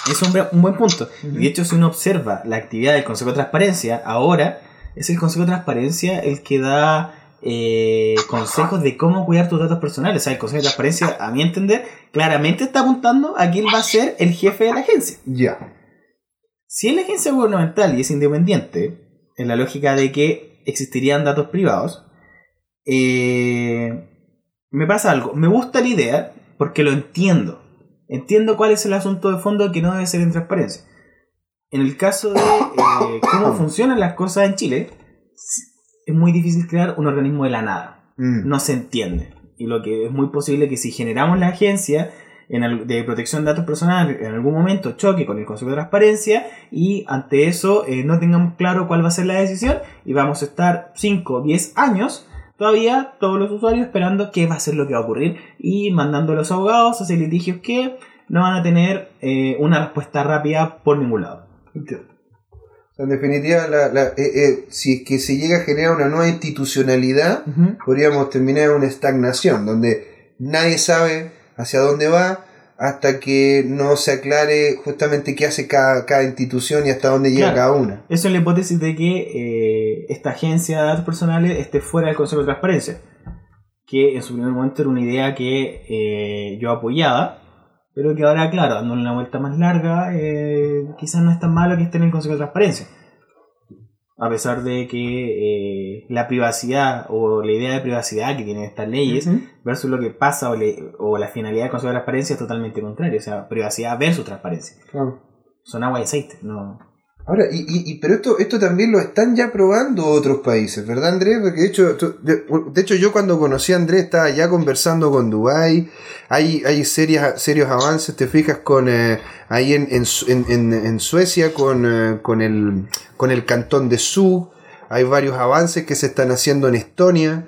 Es un, un buen punto. Y de hecho, si uno observa la actividad del Consejo de Transparencia, ahora es el Consejo de Transparencia el que da eh, consejos de cómo cuidar tus datos personales. O sea, el Consejo de Transparencia, a mi entender, claramente está apuntando a quién va a ser el jefe de la agencia. Ya. Si es la agencia gubernamental y es independiente, en la lógica de que existirían datos privados, eh, me pasa algo. Me gusta la idea porque lo entiendo. Entiendo cuál es el asunto de fondo que no debe ser en transparencia. En el caso de eh, cómo funcionan las cosas en Chile, es muy difícil crear un organismo de la nada. Mm. No se entiende. Y lo que es muy posible que si generamos la agencia en el- de protección de datos personales en algún momento choque con el Consejo de Transparencia y ante eso eh, no tengamos claro cuál va a ser la decisión y vamos a estar 5 o 10 años todavía todos los usuarios esperando qué va a ser lo que va a ocurrir y mandando a los abogados a hacer litigios que no van a tener eh, una respuesta rápida por ningún lado. En definitiva, la, la- eh, eh, si es que se llega a generar una nueva institucionalidad, podríamos terminar en una estagnación, donde nadie sabe hacia dónde va hasta que no se aclare justamente qué hace cada, cada institución y hasta dónde llega Claro. cada una. Eso es la hipótesis de que esta agencia de datos personales esté fuera del Consejo de Transparencia. Que en su primer momento era una idea que eh, yo apoyaba, pero que ahora, claro, dándole una vuelta más larga, eh, quizás no es tan malo que esté en el Consejo de Transparencia. A pesar de que eh, la privacidad o la idea de privacidad que tienen estas leyes versus lo que pasa o, le- o la finalidad del Consejo de Transparencia es totalmente contrario. O sea, privacidad versus transparencia. Son agua y aceite, no. Ahora, y, y, y- pero esto, esto también lo están ya probando otros países, ¿verdad Andrés? Porque de hecho, de, hecho yo cuando conocí a Andrés estaba ya conversando con Dubai, hay, hay serias, serios avances, te fijas con eh, ahí en, en- en- en Suecia con, eh, con, el, con el cantón de Zug, hay varios avances que se están haciendo en Estonia,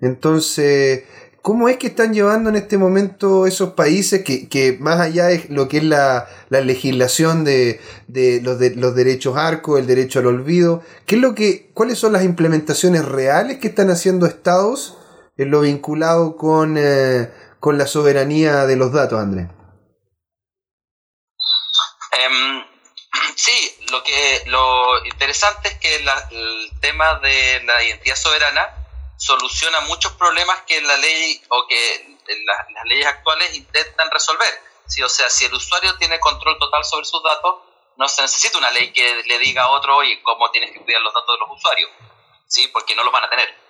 entonces... ¿Cómo es que están llevando en este momento esos países que, que más allá de lo que es la, la legislación de, de los, de los derechos arco, el derecho al olvido, ¿qué es lo que, cuáles son las implementaciones reales que están haciendo estados en lo vinculado con, eh, con la soberanía de los datos, Andrés? Em, sí, lo que lo interesante es que el tema de la identidad soberana soluciona muchos problemas que la ley o que la- las leyes actuales intentan resolver. Sí, o sea, si el usuario tiene control total sobre sus datos, no se necesita una ley que le diga a otro y cómo tienes que cuidar los datos de los usuarios, sí, porque no los van a tener.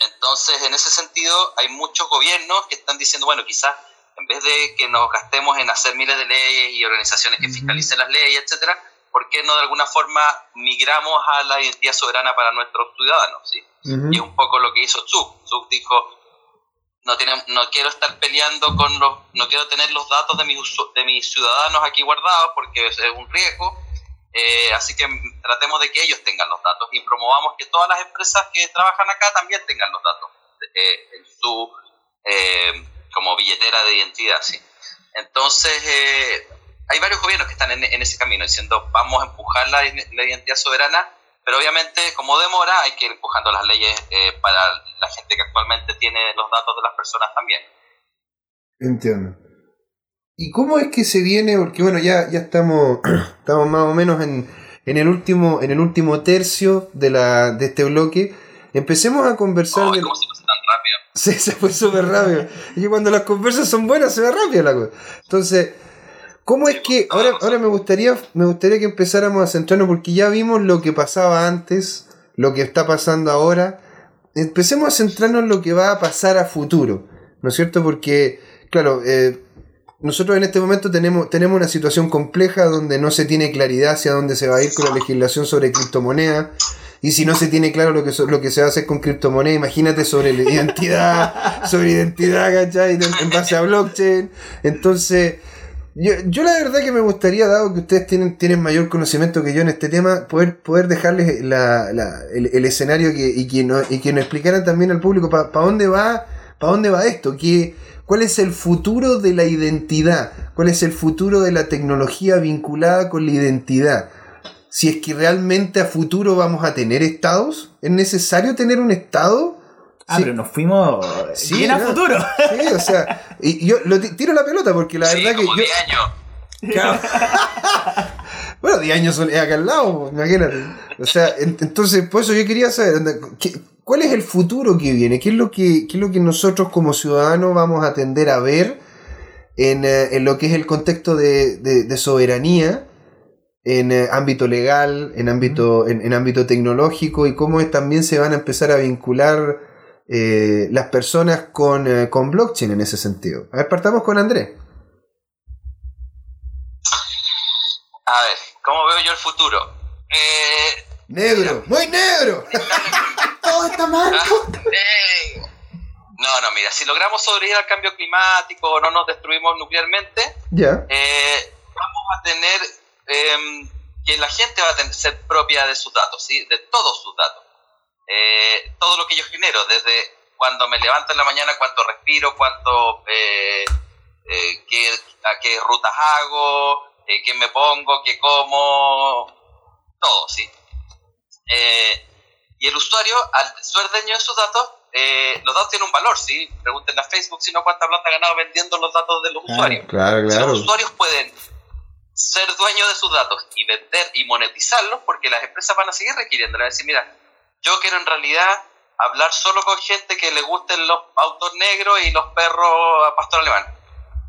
Entonces, en ese sentido, hay muchos gobiernos que están diciendo, bueno, quizás en vez de que nos gastemos en hacer miles de leyes y organizaciones que fiscalicen las leyes, etcétera, ¿por qué no de alguna forma migramos a la identidad soberana para nuestros ciudadanos? ¿sí? Y es un poco lo que hizo Zug. Zug dijo, no, tiene, no quiero estar peleando con los, no quiero tener los datos de mis, de mis ciudadanos aquí guardados porque es un riesgo, eh, así que tratemos de que ellos tengan los datos y promovamos que todas las empresas que trabajan acá también tengan los datos eh, en su eh, como billetera de identidad, sí. Entonces, eh, hay varios gobiernos que están en, en ese camino diciendo vamos a empujar la, la identidad soberana, pero obviamente como demora hay que ir empujando las leyes eh, para la gente que actualmente tiene los datos de las personas también. Entiendo. ¿Y cómo es que se viene? Porque bueno, ya, ya estamos, estamos más o menos en, en el último, en el último tercio de la, de este bloque. Empecemos a conversar de- ¿Cómo se pasa tan rápido? Sí, se fue súper rápido. Y cuando las conversas son buenas, se va rápido la cosa. Entonces, ¿cómo es que ahora, ahora me gustaría me gustaría que empezáramos a centrarnos porque ya vimos lo que pasaba antes, lo que está pasando ahora. Empecemos a centrarnos en lo que va a pasar a futuro, ¿no es cierto? Porque, claro, eh, nosotros en este momento tenemos, tenemos una situación compleja donde no se tiene claridad hacia dónde se va a ir con la legislación sobre criptomonedas. Y si no se tiene claro lo que, so- lo que se va a hacer con criptomonedas, imagínate sobre la identidad, sobre identidad, ¿cachai? En, en base a blockchain. Entonces, yo, yo la verdad que me gustaría, dado que ustedes tienen, tienen mayor conocimiento que yo en este tema, poder, poder dejarles la, la- el, escenario que, y, que nos, y que nos explicaran también al público para dónde va, dónde va esto, ¿Qué, cuál es el futuro de la identidad, cuál es el futuro de la tecnología vinculada con la identidad. si es que realmente a futuro vamos a tener estados. ¿Es necesario tener un estado? Ah, Sí. pero nos fuimos Sí, bien a ¿no? futuro. Sí, o sea, y yo lo tiro la pelota porque la sí, verdad que como yo... 10 años. Claro. bueno, 10 años son es acá al lado, imagínate. O sea, en- entonces, por eso yo quería saber, anda, ¿qué- ¿cuál es el futuro que viene? ¿Qué es lo que, qué es lo que nosotros como ciudadanos vamos a tender a ver en, eh, en lo que es el contexto de, de- de soberanía? en eh, ámbito legal, en ámbito, en, en ámbito tecnológico y cómo es- también se van a empezar a vincular eh, las personas con, eh, con blockchain en ese sentido. A ver, partamos con Andrés. A ver, ¿cómo veo yo el futuro? Eh, Negro, muy negro. Todo está mal. eh, no, no, mira, si logramos sobrevivir al cambio climático o no nos destruimos nuclearmente, Ya. eh, vamos a tener em, que la gente va a tener, ser propia de sus datos, ¿sí? de todos sus datos. Eh, todo lo que yo genero, desde cuando me levanto en la mañana, cuánto respiro, cuánto, eh, eh, qué, a qué rutas hago, eh, qué me pongo, qué como, todo, ¿sí? Eh, y el usuario, al ser dueño de sus datos, eh, los datos tienen un valor, ¿sí? Pregúntenle a Facebook si no cuánta plata ha ganado vendiendo los datos de los Claro. usuarios. Claro, claro. los usuarios pueden ser dueños de sus datos y vender y monetizarlos, porque las empresas van a seguir requiriendo. A decir, mira, yo quiero en realidad hablar solo con gente que le gusten los autos negros y los perros a pastor alemán.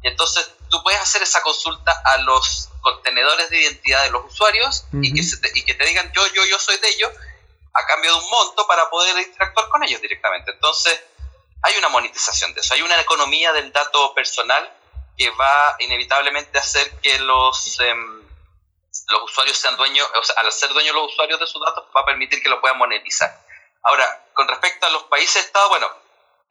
Y entonces tú puedes hacer esa consulta a los contenedores de identidad de los usuarios y, que se te- y que te digan yo, yo, yo soy de ellos a cambio de un monto para poder interactuar con ellos directamente. Entonces, hay una monetización de eso, hay una economía del dato personal que va inevitablemente a hacer que los, em, los usuarios sean dueños, o sea, al ser dueños los usuarios de sus datos, va a permitir que lo puedan monetizar. Ahora, con respecto a los países Estado, bueno,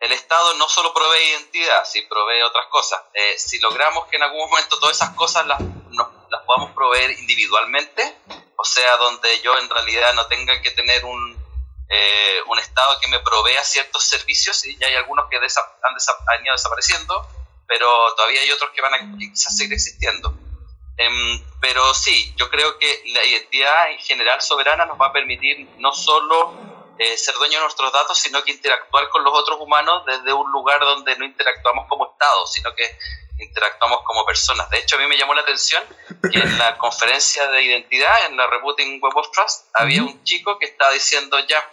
el Estado no solo provee identidad, sí provee otras cosas. Eh, si logramos que en algún momento todas esas cosas las, nos- las podamos proveer individualmente, o sea, donde yo en realidad no tenga que tener un, eh, un Estado que me provea ciertos servicios, y ya hay algunos que desa- han, desa- han ido desapareciendo, pero todavía hay otros que van a quizás seguir existiendo. Em, pero sí, yo creo que la identidad en general soberana nos va a permitir no solo eh, ser dueños de nuestros datos, sino que interactuar con los otros humanos desde un lugar donde no interactuamos como Estado, sino que interactuamos como personas. De hecho, a mí me llamó la atención que en la conferencia de identidad, en la Rebooting Web of Trust, había un chico que estaba diciendo ya,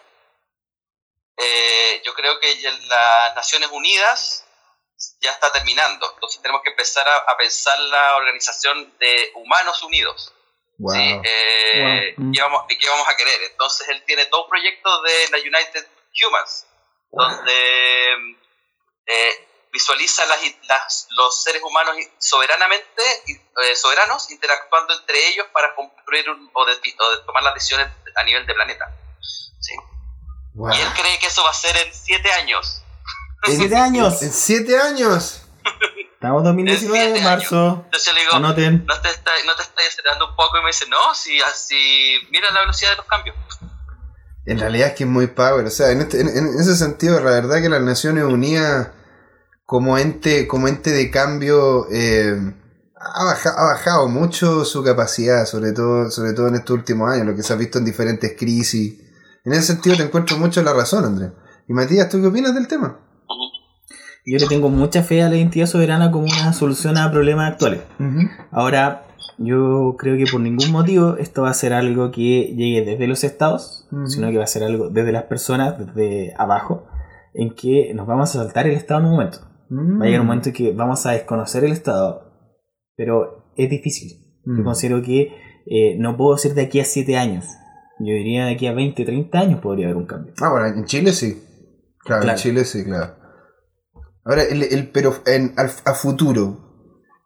eh, yo creo que las Naciones Unidas ya está terminando, entonces tenemos que empezar a, a pensar la organización de humanos unidos. Wow. ¿sí? Eh, Wow. Mm. ¿qué, vamos, y qué vamos a querer? Entonces él tiene todo un proyecto de la United Humans, donde eh, visualiza las, las- los seres humanos soberanamente, eh, soberanos, interactuando entre ellos para construir un- o, de, o de tomar las decisiones a nivel de planeta. ¿sí? Wow. Y él cree que eso va a ser en siete años. En- Siete años. En siete años. Estamos En 2019, siete marzo. Entonces le digo, Anoten. ¿no te estás no te estás acelerando un poco? Y me dice, no, si así, mira la velocidad de los cambios. En realidad es que es muy power. O sea, en, este- en- en ese sentido, la verdad que las Naciones Unidas, como ente, como ente de cambio, eh, ha, baja- ha bajado mucho su capacidad, sobre todo, sobre todo en estos últimos años, lo que se ha visto en diferentes crisis. En ese sentido te encuentro mucho la razón, Andrés. Y Matías, ¿tú qué opinas del tema? Yo le tengo mucha fe a la identidad soberana como una solución a problemas actuales. Ahora, yo creo que por ningún motivo esto va a ser algo que llegue desde los estados, sino que va a ser algo desde las personas, desde abajo, en que nos vamos a saltar el estado en un momento. Va a llegar un momento en que vamos a desconocer el estado, pero es difícil. Yo considero que eh, no puedo ser de aquí a 7 años. Yo diría de aquí a 20, 30 años podría haber un cambio. Ah, bueno, en Chile sí. Claro, Claro. en Chile sí, claro. Ahora, el, el- pero en, al- a futuro,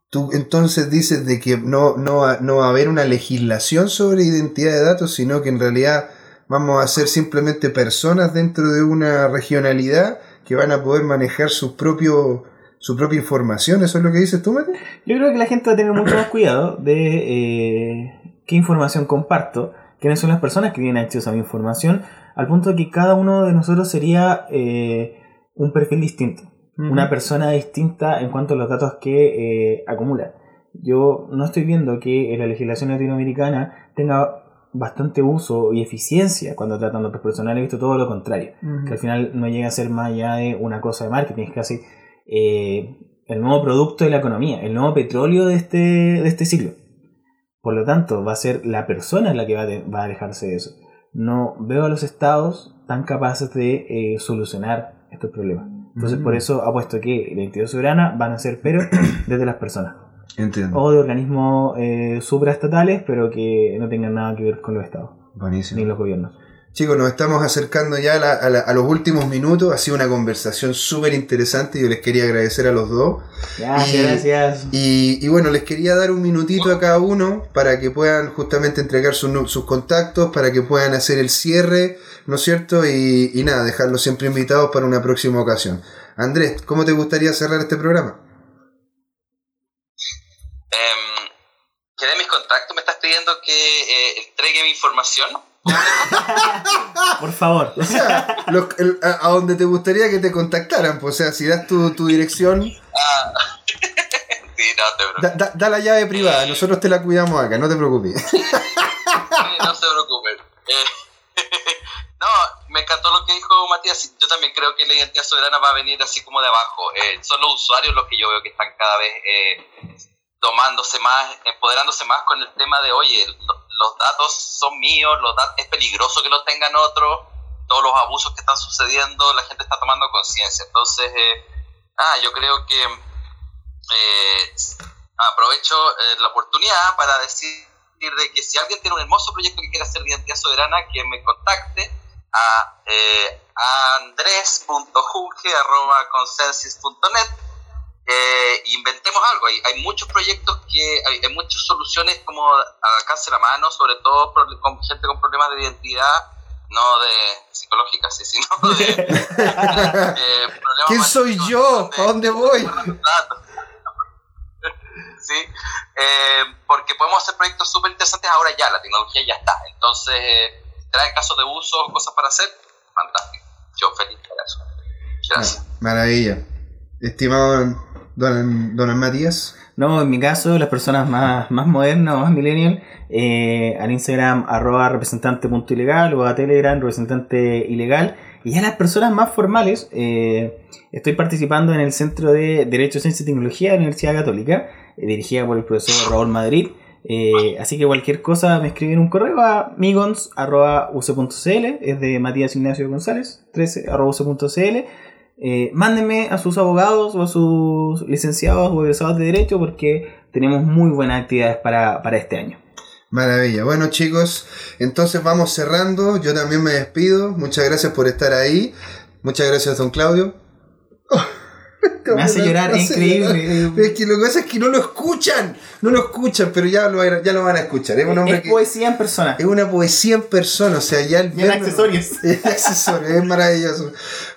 tú entonces dices de que no, no, no va a haber una legislación sobre identidad de datos, sino que en realidad vamos a ser simplemente personas dentro de una regionalidad que van a poder manejar su propio su propia información. ¿Eso es lo que dices tú, Mate? Yo creo que la gente va a tener mucho más cuidado de eh, qué información comparto, quiénes son las personas que tienen acceso a mi información, al punto de que cada uno de nosotros sería eh, un perfil distinto, una persona distinta en cuanto a los datos que eh, acumula. Yo no estoy viendo que la legislación latinoamericana tenga bastante uso y eficiencia cuando tratan de otros personales, he visto todo lo contrario. Que al final no llega a ser más allá de una cosa de marketing, es casi eh, el nuevo producto de la economía, el nuevo petróleo de este, de este ciclo. Por lo tanto, va a ser la persona la que va a, de- va a alejarse de eso. No veo a los estados tan capaces de eh, solucionar estos problemas. Entonces, Mm. por eso apuesto que la identidad soberana van a ser, pero desde las personas. Entiendo. O de organismos eh, supraestatales, pero que no tengan nada que ver con los estados, Buenísimo. ni los gobiernos. Chicos, nos estamos acercando ya a, la- a la- a los últimos minutos. Ha sido una conversación súper interesante. Yo les quería agradecer a los dos. Gracias, Y- gracias. Y, y bueno, les quería dar un minutito a cada uno para que puedan justamente entregar sus nu- sus contactos, para que puedan hacer el cierre, ¿no es cierto? Y, y nada, dejarlos siempre invitados para una próxima ocasión. Andrés, ¿cómo te gustaría cerrar este programa? Em, que dé mis contactos, me estás pidiendo que eh, entregue mi información. Por favor. O sea, los- el- a, a donde te gustaría que te contactaran, pues, o sea, si das tu, tu dirección, Ah, sí, no te preocupes. da, da- da la llave privada, nosotros te la cuidamos acá, no te preocupes. Sí, no se preocupen. Eh, no, me encantó lo que dijo Matías. Yo también creo que la identidad soberana va a venir así como de abajo. Eh, son los usuarios los que yo veo que están cada vez eh, tomándose más, empoderándose más con el tema de, oye, los datos son míos, los dat- es peligroso que los tengan otros, todos los abusos que están sucediendo, la gente está tomando conciencia. Entonces, eh, ah, yo creo que eh, aprovecho eh, la oportunidad para decir de que si alguien tiene un hermoso proyecto que quiera hacer de identidad soberana, que me contacte a eh, andres.junge.consensus.net eh, inventemos algo. Hay, hay muchos proyectos que hay, hay muchas soluciones como al alcance de la mano, sobre todo con gente con problemas de identidad, no de psicológicas, sí, sino de, eh, problemas ¿Quién soy yo? ¿Para dónde voy? sí, eh, porque podemos hacer proyectos súper interesantes ahora ya, la tecnología ya está. Entonces, eh, traen casos de uso, cosas para hacer, fantástico. Yo feliz para eso. Gracias. Maravilla. Estimado don, don Matías. No, en mi caso, las personas más, más modernas, más millennial, eh, al Instagram arroba representante.ilegal o a Telegram representante ilegal. Y ya las personas más formales, eh, estoy participando en el Centro de Derecho, Ciencia y Tecnología de la Universidad Católica, eh, dirigida por el profesor Raúl Madrid. Así que cualquier cosa me escriben un correo a migons.uc.cl, es de Matías Ignacio González, 13 arroba uc.cl. Eh, mándenme a sus abogados o a sus licenciados o egresados de derecho porque tenemos muy buenas actividades para, para este año. Maravilla. Bueno, chicos, entonces vamos cerrando. Yo también me despido. Muchas gracias por estar ahí. Muchas gracias, don Claudio. Me hace llorar, es increíble. Es que lo que pasa es que no lo escuchan. No lo escuchan, pero ya lo, ya lo van a escuchar. Es un hombre Es que. poesía en persona. Es una poesía en persona, o sea, ya el Y en accesorios. Es accesorios, es maravilloso.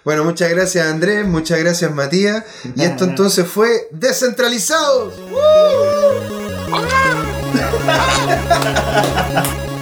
Bueno, muchas gracias Andrés, muchas gracias Matías. Y esto entonces fue Descentralizados.